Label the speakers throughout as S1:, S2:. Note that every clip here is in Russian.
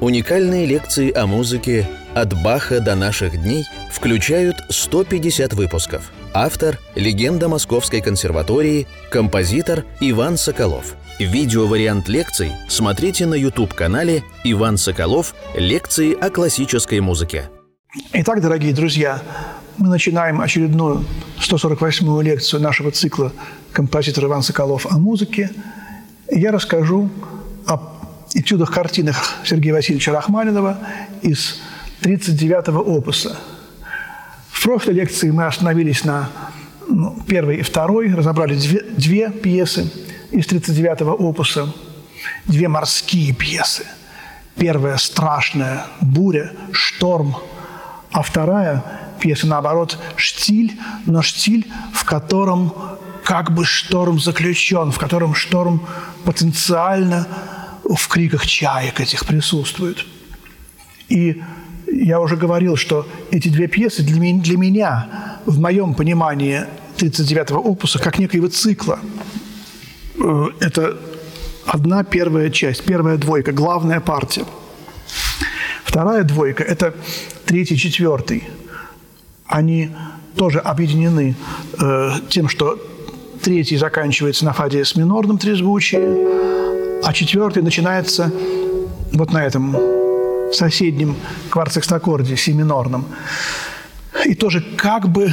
S1: Уникальные лекции о музыке «От Баха до наших дней» включают 150 выпусков. Автор – легенда Московской консерватории, композитор Иван Соколов. Видеовариант лекций смотрите на YouTube-канале «Иван Соколов. Лекции о классической музыке».
S2: Итак, дорогие друзья, мы начинаем очередную 148-ю лекцию нашего цикла «Композитор Иван Соколов о музыке». Я расскажу о этюдах, картинах Сергея Васильевича Рахманинова из 39-го опуса. В прошлой лекции мы остановились на ну, первой и второй, разобрали две, две пьесы из 39-го опуса, две морские пьесы. Первая «Страшная буря», «Шторм», а вторая пьеса, наоборот, «Штиль», но штиль, в котором как бы шторм заключен, в котором шторм потенциально в криках чаек этих присутствует. И я уже говорил, что эти две пьесы для, меня, для меня в моем понимании 39-го опуса, как некоего цикла. Э, это одна первая часть, первая двойка, главная партия. Вторая двойка – это третий, четвертый. Они тоже объединены э, тем, что третий заканчивается на фаде с минорным трезвучием, а четвертый начинается вот на этом соседнем кварцекстаккорде, си минорном. И тоже как бы,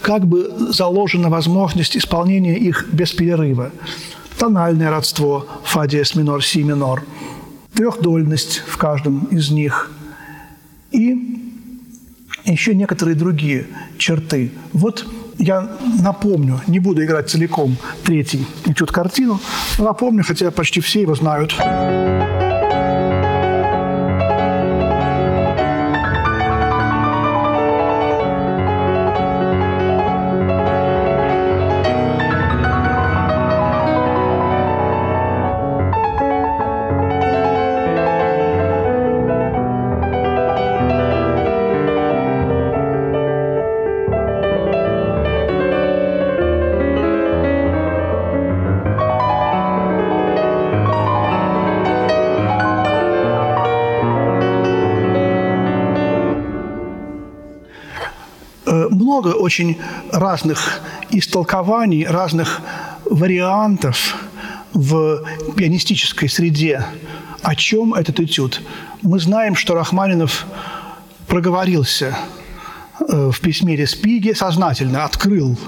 S2: как бы заложена возможность исполнения их без перерыва. Тональное родство фа диез минор, си минор. Трехдольность в каждом из них. И еще некоторые другие черты. Вот я напомню, не буду играть целиком третий этюд картину, напомню, хотя почти все его знают. Много очень разных истолкований, разных вариантов в пианистической среде. О чем этот этюд? Мы знаем, что Рахманинов проговорился э, в письме Респиге, сознательно открыл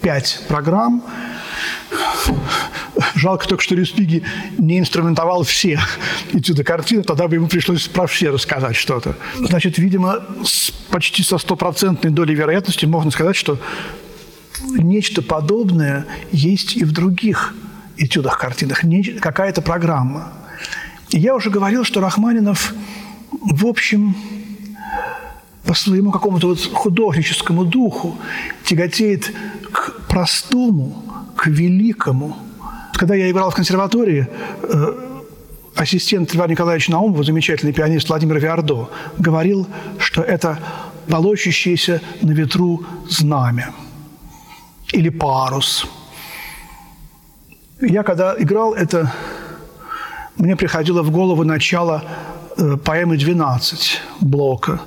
S2: пять программ, Жалко только, что Респиги не инструментовал все этюды картины, тогда бы ему пришлось про все рассказать что-то. Значит, видимо, с почти со стопроцентной долей вероятности можно сказать, что нечто подобное есть и в других этюдах, картинах, какая-то программа. Я уже говорил, что Рахманинов, в общем, по своему какому-то вот художническому духу тяготеет к простому, к великому. Когда я играл в консерватории, э, ассистент Льва Николаевича Наумова, замечательный пианист Владимир Виардо, говорил, что это волочащееся на ветру знамя или парус. Я когда играл это, мне приходило в голову начало э, поэмы «12» Блока.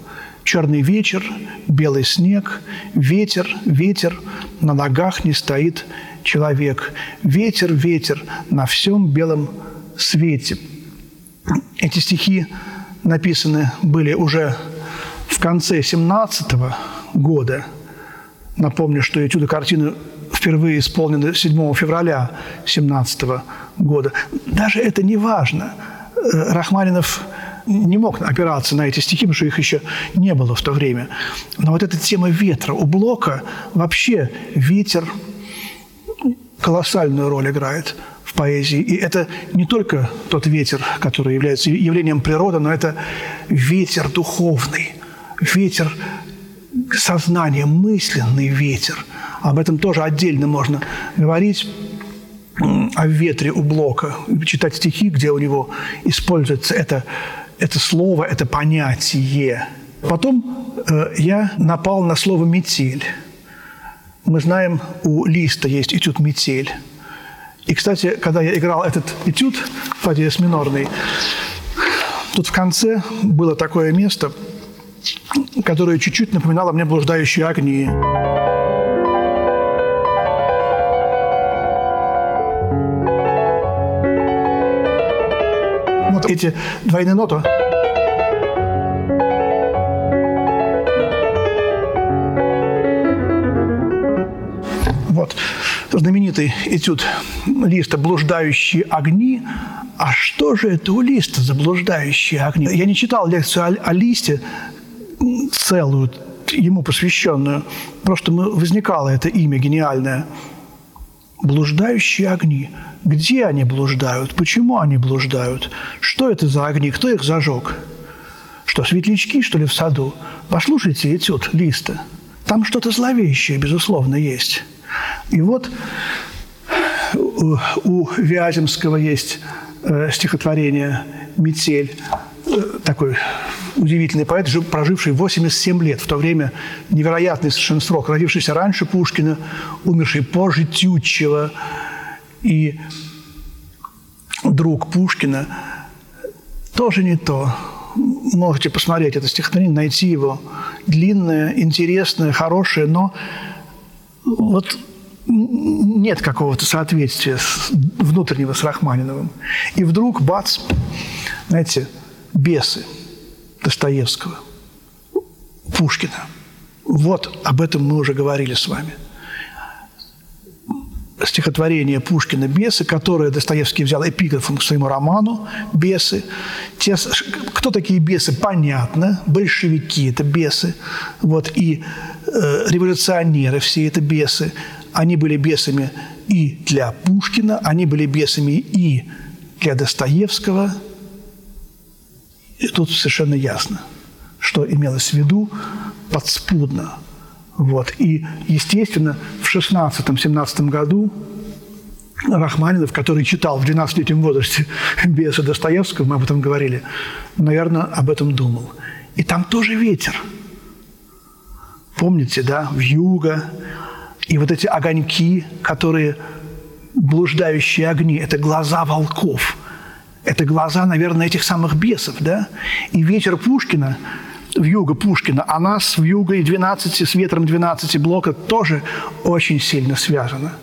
S2: «Черный вечер, белый снег, ветер, ветер, на ногах не стоит человек. Ветер, ветер на всем белом свете». Эти стихи написаны были уже в конце 17 года. Напомню, что этюды картины впервые исполнены 7 февраля 17 года. Даже это не важно. Э, Рахманинов не мог опираться на эти стихи, потому что их еще не было в то время. Но вот эта тема ветра у Блока вообще ветер колоссальную роль играет – в поэзии. И это не только тот ветер, который является явлением природы, но это ветер духовный, ветер сознания, мысленный ветер. Об этом тоже отдельно можно говорить о ветре у Блока, читать стихи, где у него используется это, это слово, это понятие. Потом э, я напал на слово «метель». Мы знаем, у Листа есть этюд «Метель». И, кстати, когда я играл этот этюд, фа диез минорный, Тут в конце было такое место, которое чуть-чуть напоминало мне блуждающие огни. Эти двойные ноты. Вот знаменитый этюд Листа «Блуждающие огни». А что же это у Листа за блуждающие огни? Я не читал лекцию о, о Листе целую, ему посвященную. Просто возникало это имя гениальное. Блуждающие огни. Где они блуждают? Почему они блуждают? Что это за огни? Кто их зажег? Что, светлячки, что ли, в саду? Послушайте этюд Листа. Там что-то зловещее, безусловно, есть. И вот у Вяземского есть э, стихотворение «Метель», э, такой удивительный поэт, проживший 87 лет, в то время невероятный совершенно срок, родившийся раньше Пушкина, умерший позже Тютчева, и друг Пушкина, тоже не то. Можете посмотреть это стихотворение, найти его. Длинное, интересное, хорошее, но вот нет какого-то соответствия внутреннего с Рахманиновым. И вдруг, бац, знаете, бесы Достоевского, Пушкина. Вот об этом мы уже говорили с вами. Стихотворение Пушкина «Бесы», которое Достоевский взял эпиграфом к своему роману «Бесы». Те, кто такие бесы? Понятно. Большевики – это бесы. Вот, и э, революционеры все это бесы – они были бесами и для Пушкина, они были бесами и для Достоевского. И тут совершенно ясно, что имелось в виду подспудно. Вот. И, естественно, в 16-17 году Рахманинов, который читал в 12-летнем возрасте Беса Достоевского, мы об этом говорили, наверное, об этом думал. И там тоже ветер. Помните, да, в юго, и вот эти огоньки, которые блуждающие огни, это глаза волков. Это глаза, наверное, этих самых бесов, да? И ветер Пушкина, в юго Пушкина, а нас в юго и 12, с ветром 12 блока тоже очень сильно связано.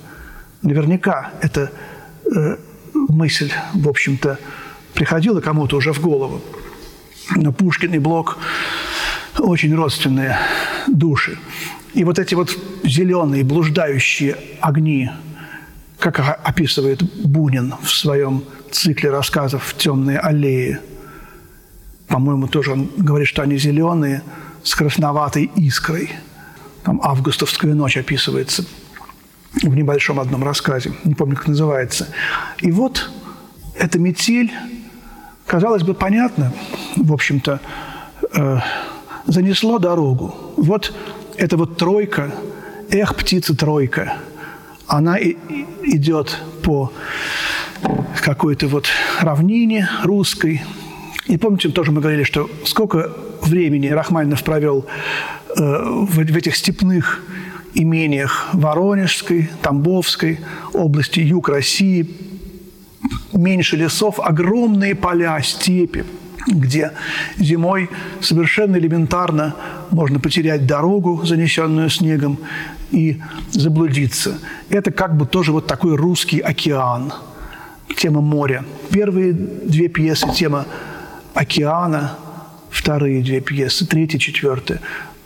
S2: Наверняка эта э, мысль, в общем-то, приходила кому-то уже в голову. Но Пушкин и Блок очень родственные души. И вот эти вот зеленые блуждающие огни, как описывает Бунин в своем цикле рассказов «Темные аллеи», по-моему, тоже он говорит, что они зеленые с красноватой искрой. Там «Августовская ночь» описывается в небольшом одном рассказе, не помню, как называется. И вот эта метель, казалось бы, понятно, в общем-то, э, занесло дорогу. Вот эта вот тройка, эх, птица тройка, она и, идет по какой-то вот равнине русской. И помните, тоже мы говорили, что сколько времени Рахманинов провел э, в, в этих степных имениях Воронежской, Тамбовской области, юг России, меньше лесов, огромные поля, степи – где зимой совершенно элементарно можно потерять дорогу, занесенную снегом, и заблудиться. Это как бы тоже вот такой русский океан, тема моря. Первые две пьесы – тема океана, вторые две пьесы, третья, четвертая.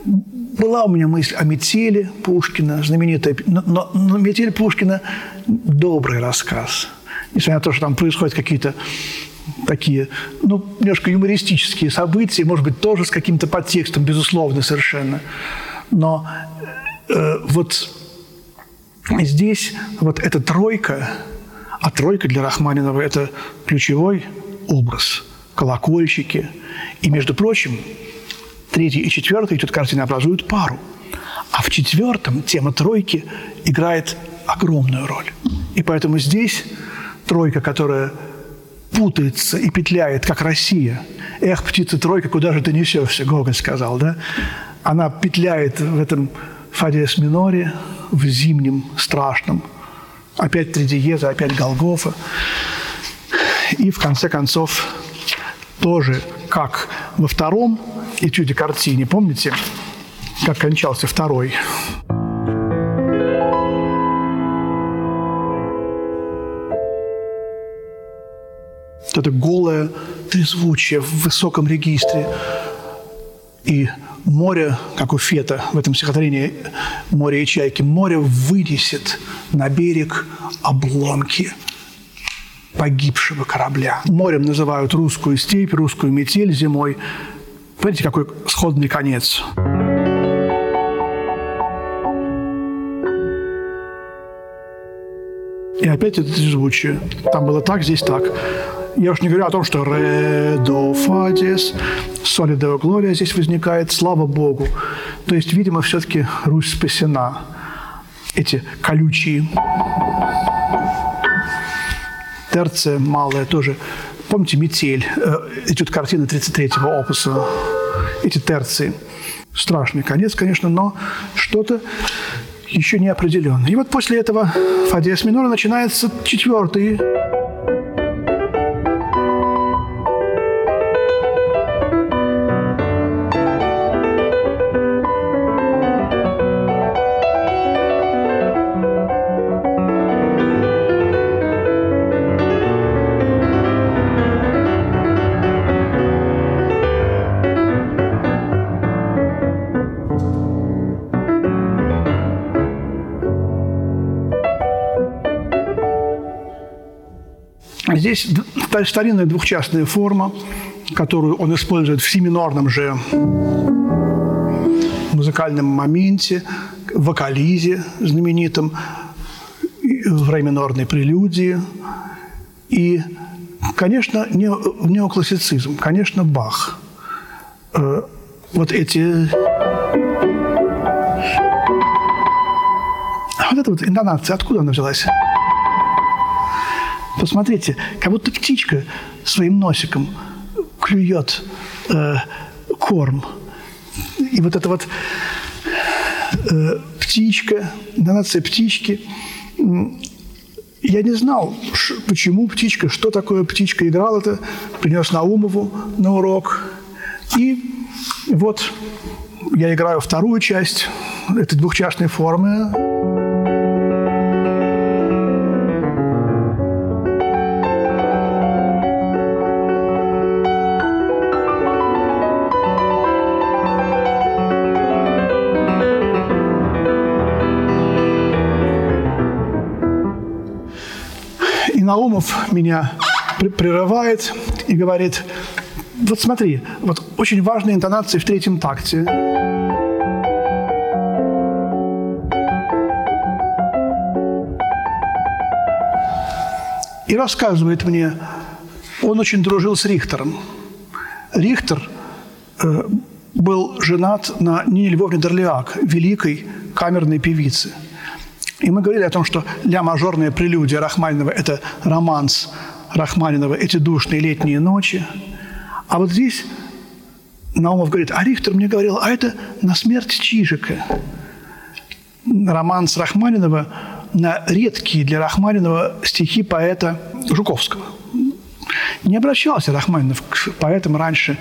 S2: Была у меня мысль о метели Пушкина, знаменитая, но, но, но метель Пушкина – добрый рассказ. Несмотря на то, что там происходят какие-то такие, ну, немножко юмористические события, может быть, тоже с каким-то подтекстом, безусловно, совершенно. Но э, вот здесь вот эта тройка, а тройка для Рахманинова – это ключевой образ, колокольчики. И, между прочим, третий и четвертый тут картины образуют пару. А в четвертом тема тройки играет огромную роль. И поэтому здесь тройка, которая путается и петляет, как Россия. «Эх, птица-тройка, куда же ты несешься?» – Гоголь сказал, да? Она петляет в этом фадес миноре, в зимнем страшном. Опять три диеза, опять Голгофа. И в конце концов тоже, как во втором этюде картине, помните, как кончался второй? это голое трезвучие в высоком регистре. И море, как у Фета в этом стихотворении «Море и чайки», море вынесет на берег обломки погибшего корабля. Морем называют русскую степь, русскую метель зимой. Понимаете, какой сходный конец. И опять это звучие. Там было так, здесь так. Я уж не говорю о том, что ре, до, фа, диез, соли, део, глория здесь возникает, слава Богу. То есть, видимо, все-таки Русь спасена. Эти колючие терция малая тоже. Помните метель, этюд картины 33-го опуса, эти терции. Страшный конец, конечно, но что-то еще не определенно. И вот после этого фа диез минора начинается четвертый Здесь старинная двухчастная форма, которую он использует в семинорном же музыкальном моменте, вокализе знаменитом, в ре минорной прелюдии. И, конечно, не, неоклассицизм, конечно, Бах. Э, вот эти... А вот эта вот интонация, откуда она взялась? Посмотрите, как будто птичка своим носиком клюет э, корм. И вот эта вот э, птичка, интонация птички. Я не знал, почему птичка, что такое птичка. Играл это, принес Наумову на урок. И вот я играю вторую часть этой двухчастной формы. Наумов меня прерывает и говорит, вот смотри, вот очень важная интонация в третьем такте. И рассказывает мне, он очень дружил с Рихтером. Рихтер э, был женат на Нине Львовне Дорлиак, великой камерной певице – и мы говорили о том, что ля-мажорная прелюдия Рахманинова – это романс Рахманинова «Эти душные летние ночи». А вот здесь Наумов говорит, а Рихтер мне говорил, а это на смерть Чижика. Роман с Рахманинова на редкие для Рахманинова стихи поэта Жуковского. Не обращался Рахманинов к поэтам раньше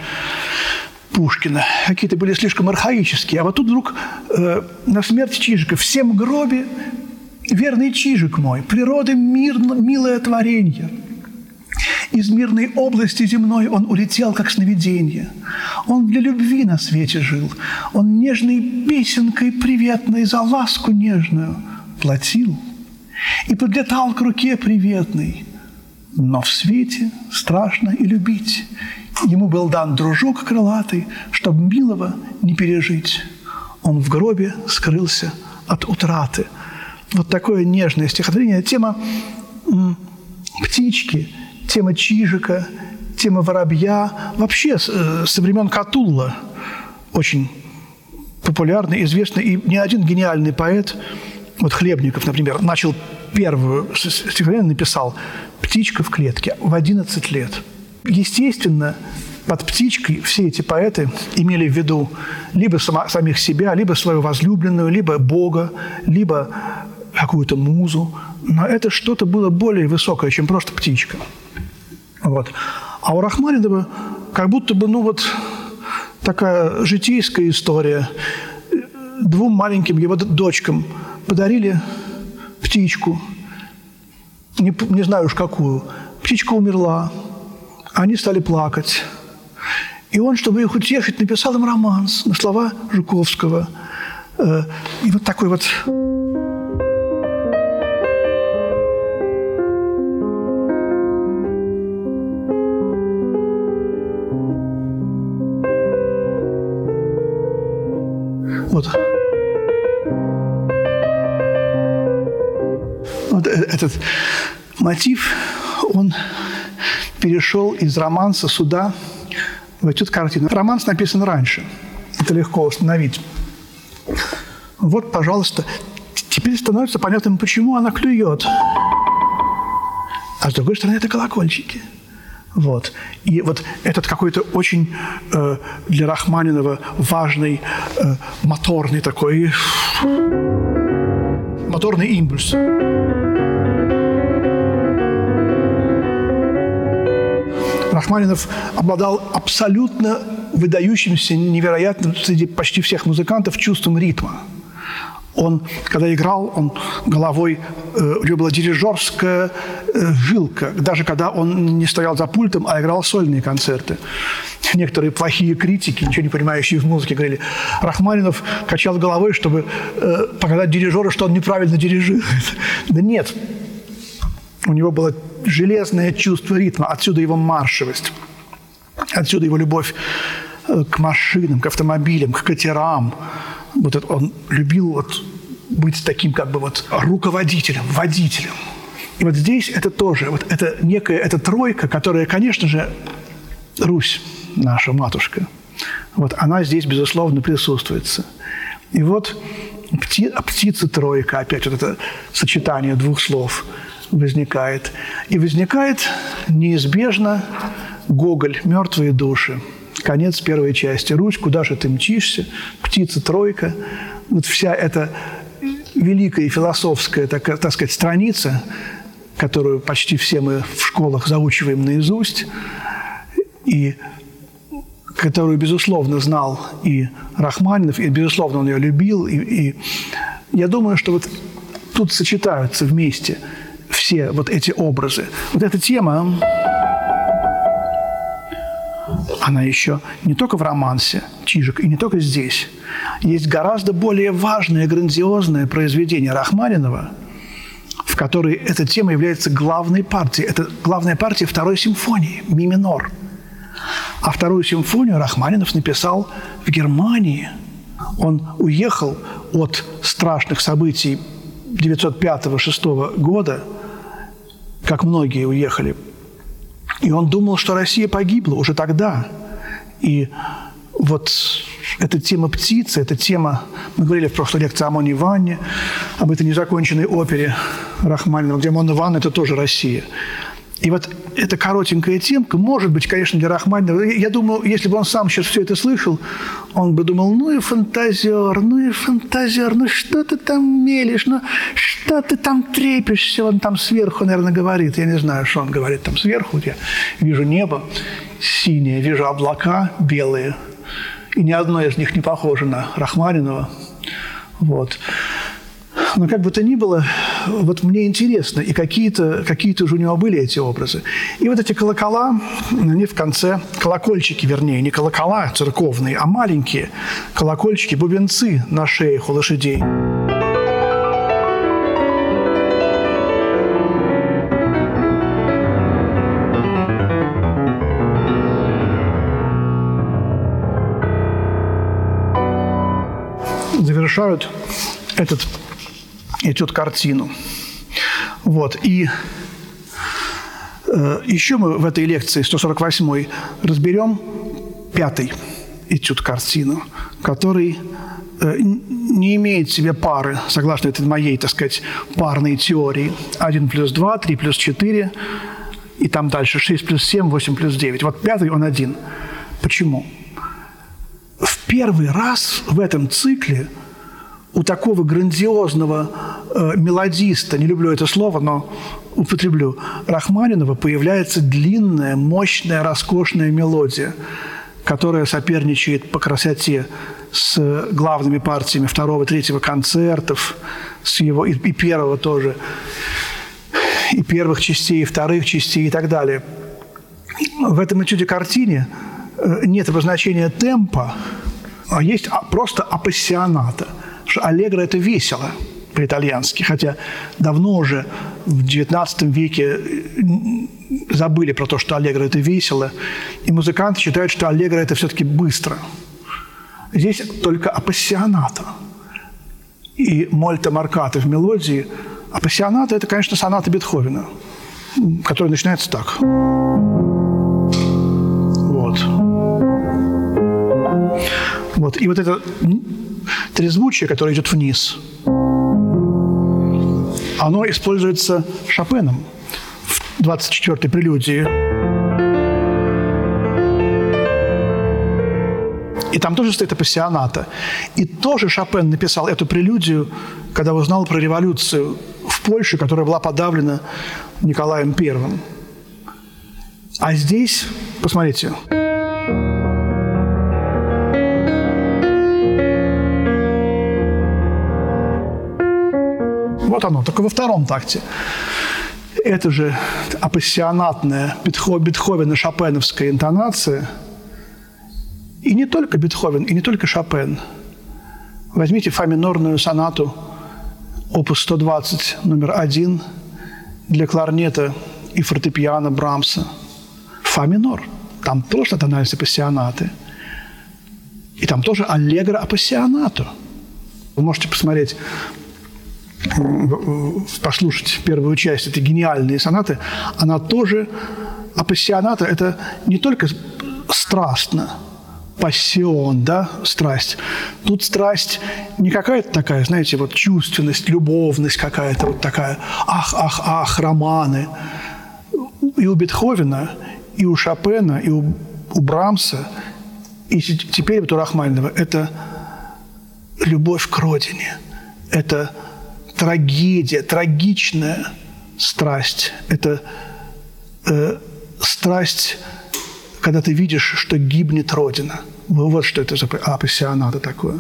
S2: Пушкина. Какие-то были слишком архаические. А вот тут вдруг э, на смерть Чижика всем гробе верный чижик мой, природы мир, милое творение. Из мирной области земной он улетел, как сновидение. Он для любви на свете жил. Он нежной песенкой приветной за ласку нежную платил. И подлетал к руке приветной. Но в свете страшно и любить. Ему был дан дружок крылатый, чтоб милого не пережить. Он в гробе скрылся от утраты – вот такое нежное стихотворение. Тема птички, тема чижика, тема воробья. Вообще э, со времен Катулла очень популярный, известный. И не один гениальный поэт, вот Хлебников, например, начал первую стихотворение, написал «Птичка в клетке» в 11 лет. Естественно, под птичкой все эти поэты имели в виду либо сама, самих себя, либо свою возлюбленную, либо Бога, либо какую-то музу, но это что-то было более высокое, чем просто птичка. Вот. А у Рахманинова как будто бы, ну вот, такая житейская история. Двум маленьким его дочкам подарили птичку, не, не знаю уж какую. Птичка умерла, они стали плакать. И он, чтобы их утешить, написал им романс на слова Жуковского. Э, и вот такой вот Вот. Вот э, этот мотив, он перешел из романса сюда, в эту картину. Романс написан раньше. Это легко установить. Вот, пожалуйста, теперь становится понятным, почему она клюет. А с другой стороны, это колокольчики – вот. И вот этот какой-то очень э, для Рахманинова важный э, моторный такой моторный импульс. Рахманинов обладал абсолютно выдающимся, невероятным среди почти всех музыкантов чувством ритма. Он, когда играл, он головой, э, у него была дирижерская э, жилка, даже когда он не стоял за пультом, а играл сольные концерты. Некоторые плохие критики, ничего не понимающие в музыке, говорили, Рахманинов качал головой, чтобы э, показать дирижеру, что он неправильно дирижирует. Да нет, у него было железное чувство ритма, отсюда его маршевость, отсюда его любовь э, к машинам, к автомобилям, к катерам, вот это, он любил вот быть таким как бы вот руководителем, водителем. И вот здесь это тоже, вот это некая, эта тройка, которая, конечно же, Русь, наша матушка, вот она здесь, безусловно, присутствуется. И вот пти, птица-тройка, опять вот это сочетание двух слов возникает. И возникает неизбежно Гоголь «Мертвые души», конец первой части. Русь, куда же ты мчишься? Птица-тройка. Вот вся эта великая философская, так, так сказать, страница, которую почти все мы в школах заучиваем наизусть, и которую, безусловно, знал и Рахманинов, и, безусловно, он ее любил. И, и я думаю, что вот тут сочетаются вместе все вот эти образы. Вот эта тема она еще не только в романсе «Чижик» и не только здесь. Есть гораздо более важное, грандиозное произведение Рахманинова, в которой эта тема является главной партией. Это главная партия второй симфонии, ми минор. А вторую симфонию Рахманинов написал в Германии. Он уехал от страшных событий 905-6 года, как многие уехали и он думал, что Россия погибла уже тогда. И вот эта тема птицы, эта тема, мы говорили в прошлой лекции о Моне Ванне, об этой незаконченной опере Рахманинова, где Мона Ванна – это тоже Россия. И вот эта коротенькая темка, может быть, конечно, для Рахманинова, я думаю, если бы он сам сейчас все это слышал, он бы думал, ну и фантазер, ну и фантазер, ну что ты там мелешь, ну что ты там трепишься, он там сверху, наверное, говорит. Я не знаю, что он говорит там сверху. Я вижу небо синее, вижу облака белые, и ни одно из них не похоже на Рахманинова. Вот. Но как бы то ни было, вот мне интересно, и какие-то какие уже у него были эти образы. И вот эти колокола, они в конце, колокольчики, вернее, не колокола церковные, а маленькие колокольчики, бубенцы на шеях у лошадей. завершают этот этюд картину. Вот. И э, еще мы в этой лекции 148 разберем пятый этюд картину, который э, не имеет в себе пары, согласно этой моей, так сказать, парной теории. 1 плюс 2, 3 плюс 4, и там дальше 6 плюс 7, 8 плюс 9. Вот пятый он один. Почему? В первый раз в этом цикле – у такого грандиозного э, мелодиста, не люблю это слово, но употреблю, Рахманинова появляется длинная, мощная, роскошная мелодия, которая соперничает по красоте с главными партиями второго, третьего концертов, с его и, и первого тоже, и первых частей, и вторых частей и так далее. В этом этюде картине э, нет обозначения темпа, а есть просто апассионата. Что аллегро – это весело – по-итальянски, хотя давно уже в XIX веке э, забыли про то, что аллегро – это весело, и музыканты считают, что аллегро – это все-таки быстро. Здесь только апассионата. И мольта марката в мелодии. Апассионата – это, конечно, соната Бетховена, которая начинается так. Вот. Вот. И вот это трезвучие, которое идет вниз – оно используется Шопеном в 24-й прелюдии. И там тоже стоит апассионата. И тоже Шопен написал эту прелюдию, когда узнал про революцию в Польше, которая была подавлена Николаем Первым. А здесь, посмотрите, Вот оно, только во втором такте. Это же апассионатная Бетховена-Шопеновская интонация. И не только Бетховен, и не только Шопен. Возьмите фа минорную сонату, опус 120, номер один, для кларнета и фортепиано Брамса. Фа минор. Там тоже тональность апассионаты. И там тоже аллегро апассионату. Вы можете посмотреть послушать первую часть этой гениальной сонаты, она тоже апассионата – это не только страстно, пассион, да, страсть. Тут страсть не какая-то такая, знаете, вот чувственность, любовность какая-то вот такая, ах, ах, ах, романы. И у Бетховена, и у Шопена, и у, у Брамса, и теперь вот у Рахманинова – это любовь к родине, это трагедия, трагичная страсть. Это э, страсть, когда ты видишь, что гибнет Родина. Вот что это за апассионата такое.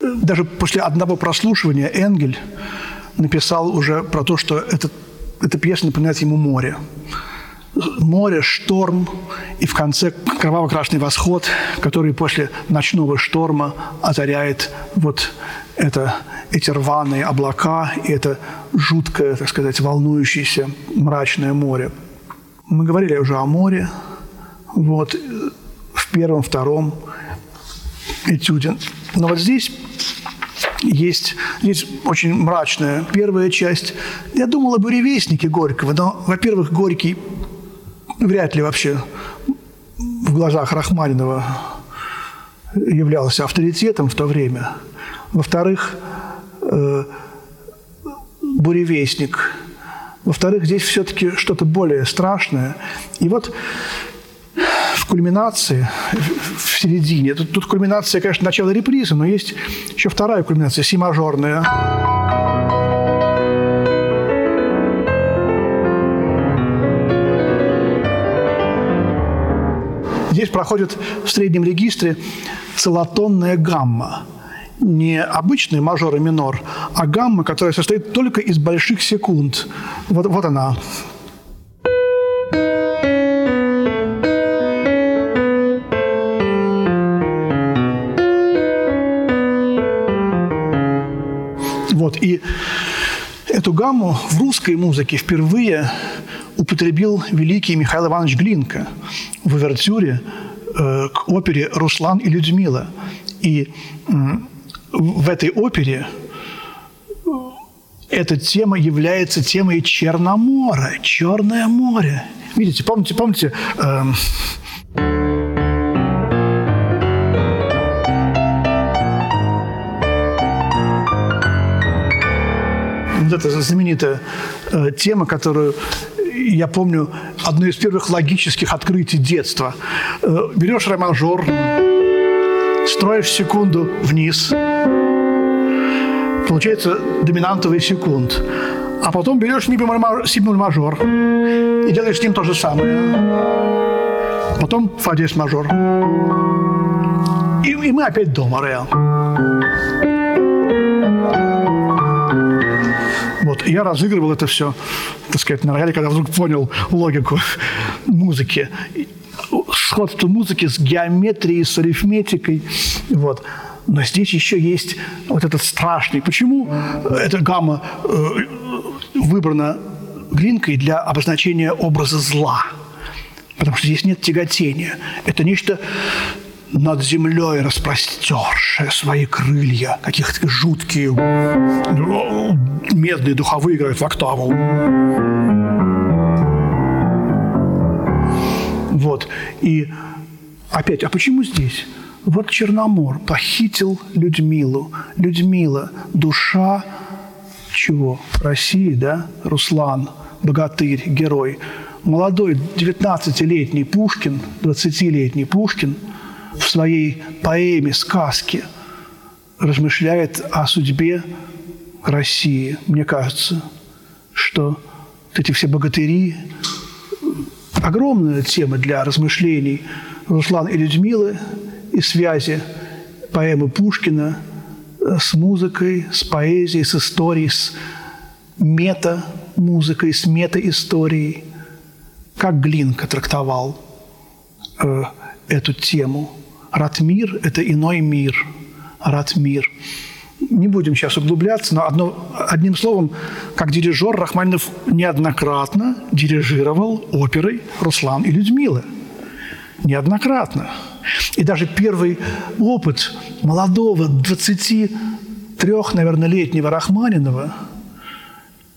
S2: Даже после одного прослушивания Энгель написал уже про то, что этот, эта пьеса напоминает ему море. Море, шторм и в конце кроваво-красный восход, который после ночного шторма озаряет вот это, эти рваные облака и это жуткое, так сказать, волнующееся мрачное море. Мы говорили уже о море, вот, в первом, втором этюде. Но вот здесь есть, здесь очень мрачная первая часть. Я думал об буревестнике Горького, но, во-первых, Горький вряд ли вообще в глазах Рахманинова являлся авторитетом в то время – во-вторых, э, буревестник. Во-вторых, здесь все-таки что-то более страшное. И вот в кульминации, в середине, тут, тут кульминация, конечно, начало репризы, но есть еще вторая кульминация, си-мажорная. Здесь проходит в среднем регистре целотонная гамма – не обычный мажор и минор, а гамма, которая состоит только из больших секунд. Вот, вот она. Вот, и эту гамму в русской музыке впервые употребил великий Михаил Иванович Глинка в увертюре э, к опере «Руслан и Людмила». И в этой опере эта тема является темой Черномора, Черное море. Видите, помните, помните, эм... вот эта знаменитая э, тема, которую я помню, одно из первых логических открытий детства. Э, берешь ромажор, строишь секунду вниз – получается доминантовый секунд. А потом берешь ми бемоль, си бемоль мажор и делаешь с ним то же самое. Потом фа мажор. И, и мы опять дома, ре. И я разыгрывал это все, так сказать, на рояле, когда вдруг понял логику музыки. Сходство музыки с геометрией, с арифметикой. Вот. Но здесь еще есть вот этот страшный. Почему эта гамма э, выбрана Глинкой для обозначения образа зла? Потому что здесь нет тяготения. Это нечто над землей распростершее свои крылья, каких-то жуткие медные духовые играют в октаву. Вот. И опять, а почему здесь? Вот Черномор похитил Людмилу. Людмила – душа чего? России, да? Руслан, богатырь, герой. Молодой 19-летний Пушкин, 20-летний Пушкин в своей поэме, сказке размышляет о судьбе России. Мне кажется, что эти все богатыри – огромная тема для размышлений Руслан и Людмилы – и связи поэмы Пушкина с музыкой, с поэзией, с историей, с мета-музыкой, с мета-историей. Как Глинка трактовал э, эту тему. Ратмир – это иной мир. Ратмир. Не будем сейчас углубляться, но одно, одним словом, как дирижер Рахманинов неоднократно дирижировал оперой «Руслан и Людмила». Неоднократно. И даже первый опыт молодого, 23, наверное, летнего Рахманинова,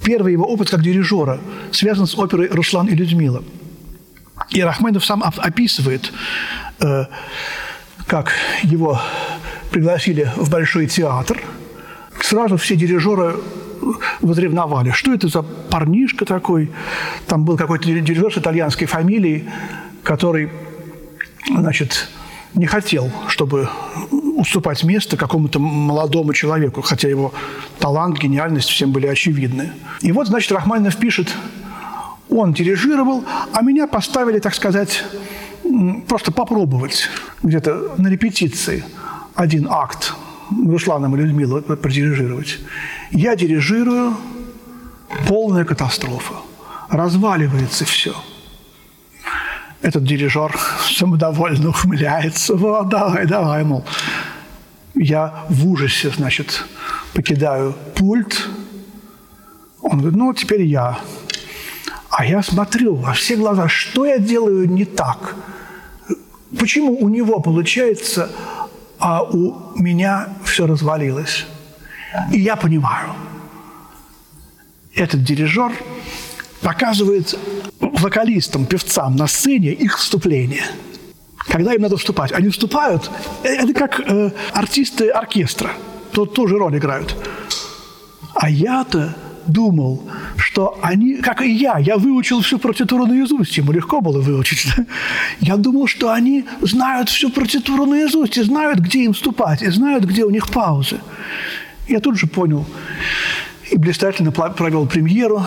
S2: первый его опыт как дирижера связан с оперой «Руслан и Людмила». И Рахманинов сам описывает, э, как его пригласили в Большой театр. Сразу все дирижеры возревновали. Что это за парнишка такой? Там был какой-то дирижер с итальянской фамилией, который, значит, не хотел, чтобы уступать место какому-то молодому человеку, хотя его талант, гениальность всем были очевидны. И вот, значит, Рахманинов пишет, он дирижировал, а меня поставили, так сказать, просто попробовать где-то на репетиции один акт Русланом и Людмилой продирижировать. Я дирижирую, полная катастрофа. Разваливается все – этот дирижер самодовольно ухмыляется. Вот, давай, давай, мол. Я в ужасе, значит, покидаю пульт. Он говорит, ну, теперь я. А я смотрю во все глаза, что я делаю не так? Почему у него получается, а у меня все развалилось? И я понимаю, этот дирижер показывает вокалистам, певцам на сцене их вступление. Когда им надо вступать, они вступают, э, это как э, артисты оркестра, тут тоже роль играют. А я-то думал, что они, как и я, я выучил всю партитуру наизусть, ему легко было выучить. Я думал, что они знают всю партитуру наизусть и знают, где им вступать, и знают, где у них паузы. Я тут же понял, и блистательно провел премьеру.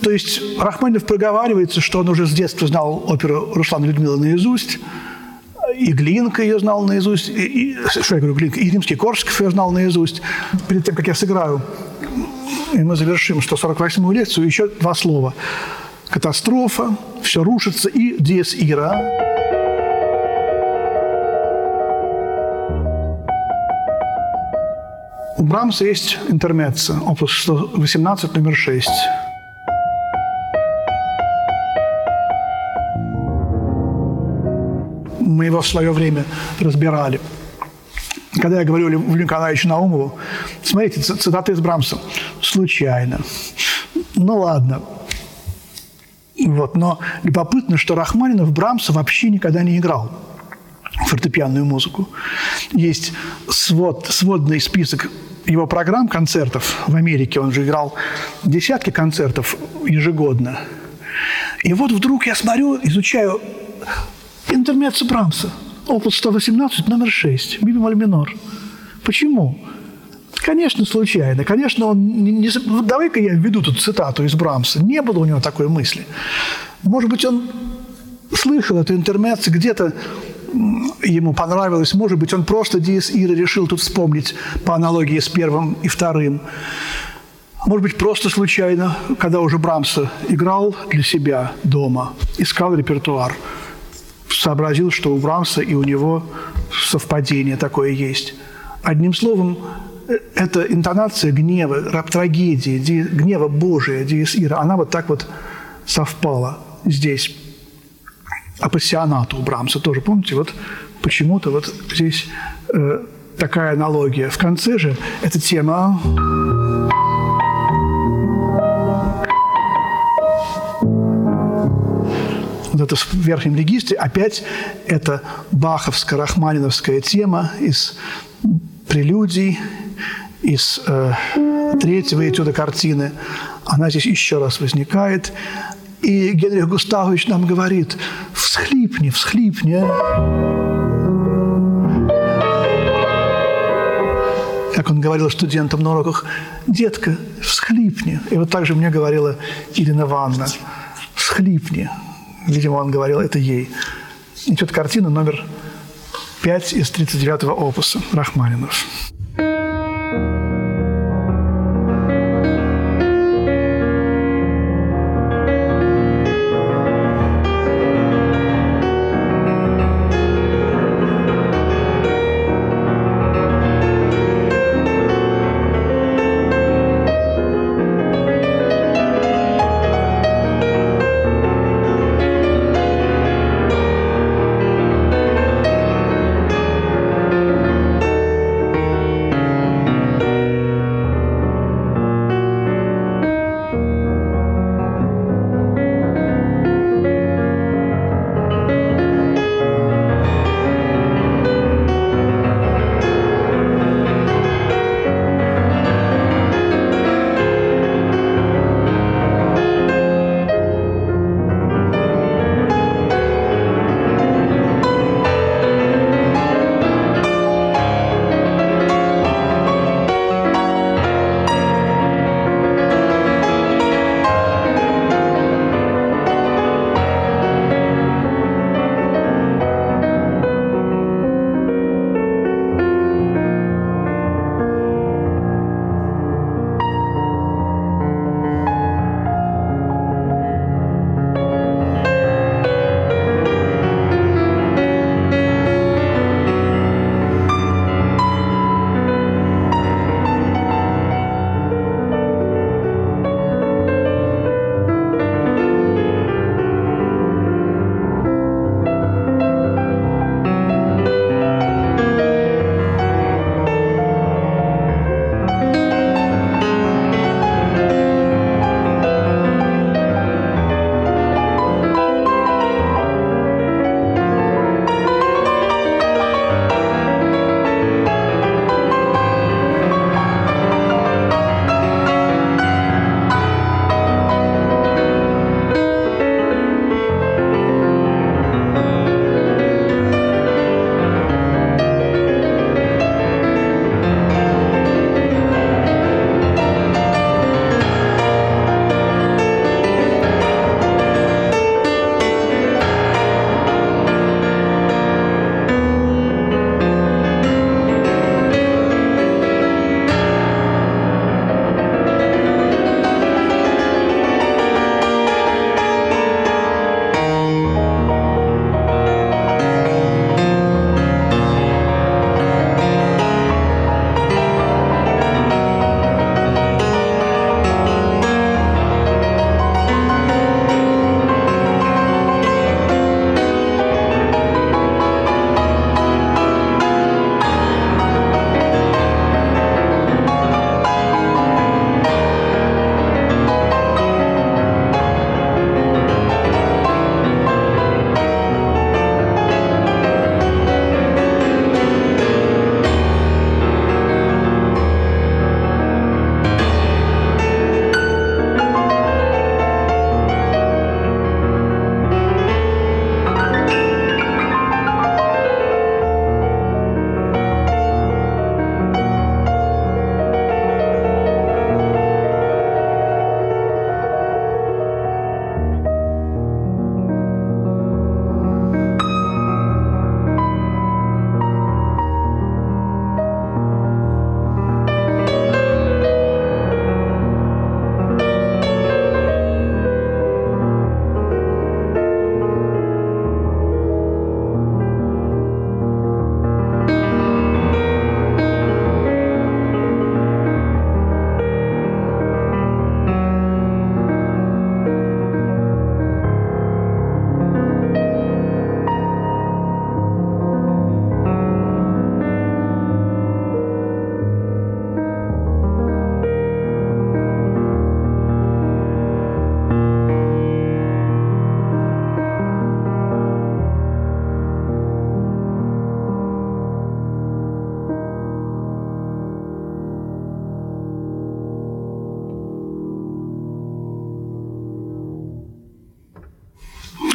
S2: То есть Рахманинов проговаривается, что он уже с детства знал оперу Руслана Людмила наизусть, и Глинка ее знал наизусть, и, и, что я говорю, Глинка, и Римский Корсков ее знал наизусть. Перед тем, как я сыграю, и мы завершим 148-ю лекцию, еще два слова. Катастрофа, все рушится, и диез ира. У Брамса есть интермеца, опус 118, номер 6. Мы его в свое время разбирали. Когда я говорю Льву Николаевичу Наумову, смотрите, цитаты из Брамса, случайно. Ну ладно. Вот, но любопытно, что Рахманинов Брамса вообще никогда не играл фортепианную музыку. Есть свод, сводный список его программ концертов в Америке. Он же играл десятки концертов ежегодно. И вот вдруг я смотрю, изучаю интермеццо Брамса, опус 118, номер 6, ми бемоль минор. Почему? Конечно, случайно. Конечно, он не, не, давай-ка я введу тут цитату из Брамса. Не было у него такой мысли. Может быть, он слышал эту интермецию, где-то ему понравилось. Может быть, он просто Диес Ира решил тут вспомнить по аналогии с первым и вторым. Может быть, просто случайно, когда уже Брамса играл для себя дома, искал репертуар, сообразил, что у Брамса и у него совпадение такое есть. Одним словом, эта интонация гнева, трагедии, гнева Божия, Диес Ира, она вот так вот совпала здесь. Апассионату у Брамса тоже, помните, вот почему-то вот здесь э, такая аналогия. В конце же эта тема вот это в верхнем регистре, опять это баховско-рахманиновская тема из прелюдий, из э, третьего этюда картины. Она здесь еще раз возникает. И Генрих Густавович нам говорит, всхлипни, всхлипни. Как он говорил студентам на уроках, детка, всхлипни. И вот так же мне говорила Ирина Ивановна, всхлипни. Видимо, он говорил это ей. Идет картина номер 5 из 39-го опуса Рахманинов.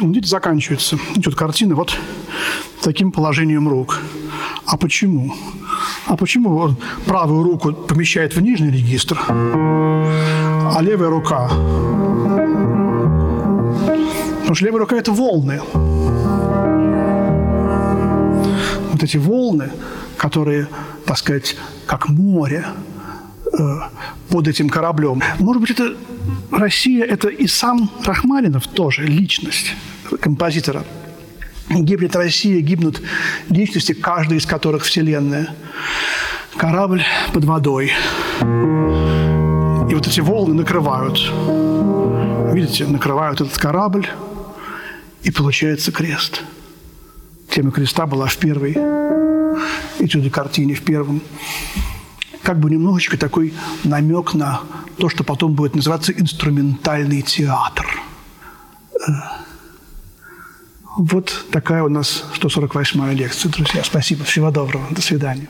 S2: Видите, заканчивается. Идет картина вот таким положением рук. А почему? А почему правую руку помещает в нижний регистр, а левая рука? Потому что левая рука – это волны. Вот эти волны, которые, так сказать, как море э, под этим кораблем. Может быть, это Россия – это и сам Рахманинов тоже личность композитора. Гибнет Россия, гибнут личности, каждая из которых вселенная. Корабль под водой. И вот эти волны накрывают. Видите, накрывают этот корабль, и получается крест. Тема креста была в первой этюде картине, в первом. Как бы немножечко такой намек на то, что потом будет называться инструментальный театр. Вот такая у нас 148-я лекция, друзья. Спасибо. Всего доброго. До свидания.